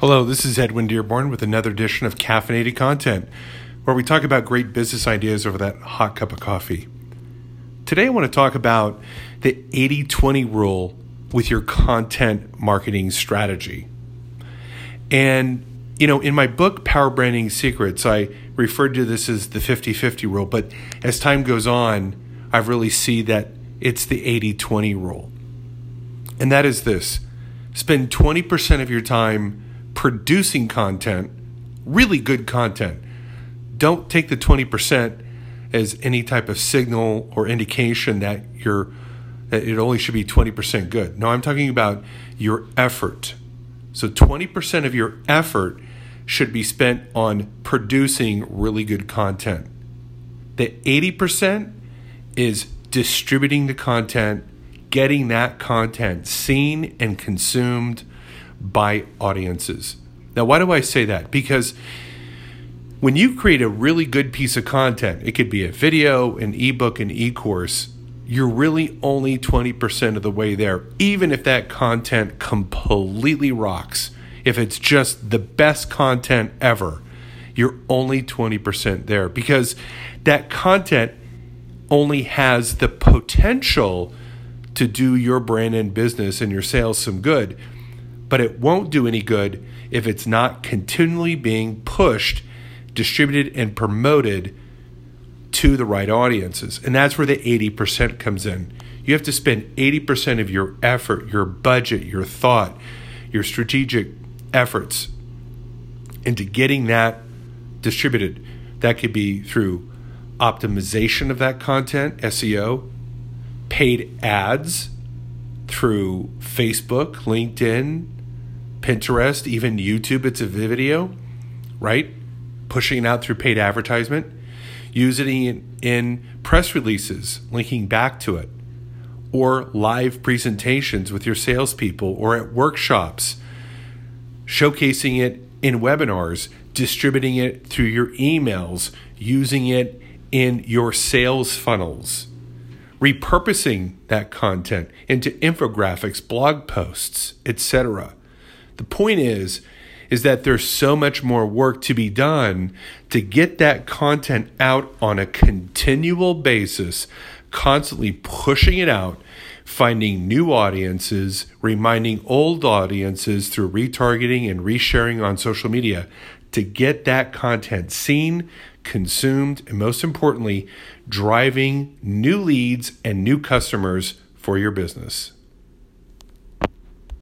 Hello, this is Edwin Dearborn with another edition of Caffeinated Content, where we talk about great business ideas over that hot cup of coffee. Today, I want to talk about the 80 20 rule with your content marketing strategy. And, you know, in my book, Power Branding Secrets, I referred to this as the 50 50 rule, but as time goes on, I really see that it's the 80 20 rule. And that is this spend 20% of your time producing content, really good content. Don't take the 20% as any type of signal or indication that you're that it only should be 20% good. No, I'm talking about your effort. So 20% of your effort should be spent on producing really good content. The 80% is distributing the content, getting that content seen and consumed by audiences. Now, why do I say that? Because when you create a really good piece of content, it could be a video, an ebook, an e course, you're really only 20% of the way there, even if that content completely rocks. If it's just the best content ever, you're only 20% there because that content only has the potential to do your brand and business and your sales some good but it won't do any good if it's not continually being pushed, distributed, and promoted to the right audiences. And that's where the 80% comes in. You have to spend 80% of your effort, your budget, your thought, your strategic efforts into getting that distributed. That could be through optimization of that content, SEO, paid ads through Facebook, LinkedIn, Pinterest, even YouTube, it's a video, right? Pushing it out through paid advertisement, using it in press releases, linking back to it, or live presentations with your salespeople or at workshops, showcasing it in webinars, distributing it through your emails, using it in your sales funnels, repurposing that content into infographics, blog posts, etc. The point is is that there's so much more work to be done to get that content out on a continual basis, constantly pushing it out, finding new audiences, reminding old audiences through retargeting and resharing on social media to get that content seen, consumed, and most importantly, driving new leads and new customers for your business.